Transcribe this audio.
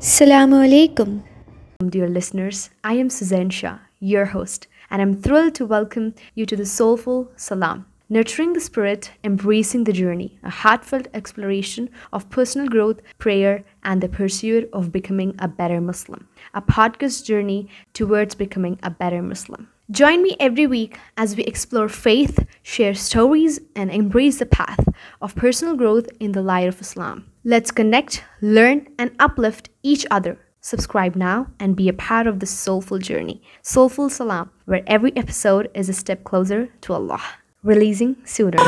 Assalamu alaikum. Dear listeners, I am Suzanne Shah, your host, and I'm thrilled to welcome you to the Soulful Salam. Nurturing the spirit, embracing the journey, a heartfelt exploration of personal growth, prayer, and the pursuit of becoming a better Muslim. A podcast journey towards becoming a better Muslim. Join me every week as we explore faith, share stories, and embrace the path of personal growth in the light of Islam. Let's connect, learn, and uplift each other. Subscribe now and be a part of this soulful journey. Soulful Salam, where every episode is a step closer to Allah. Releasing sooner.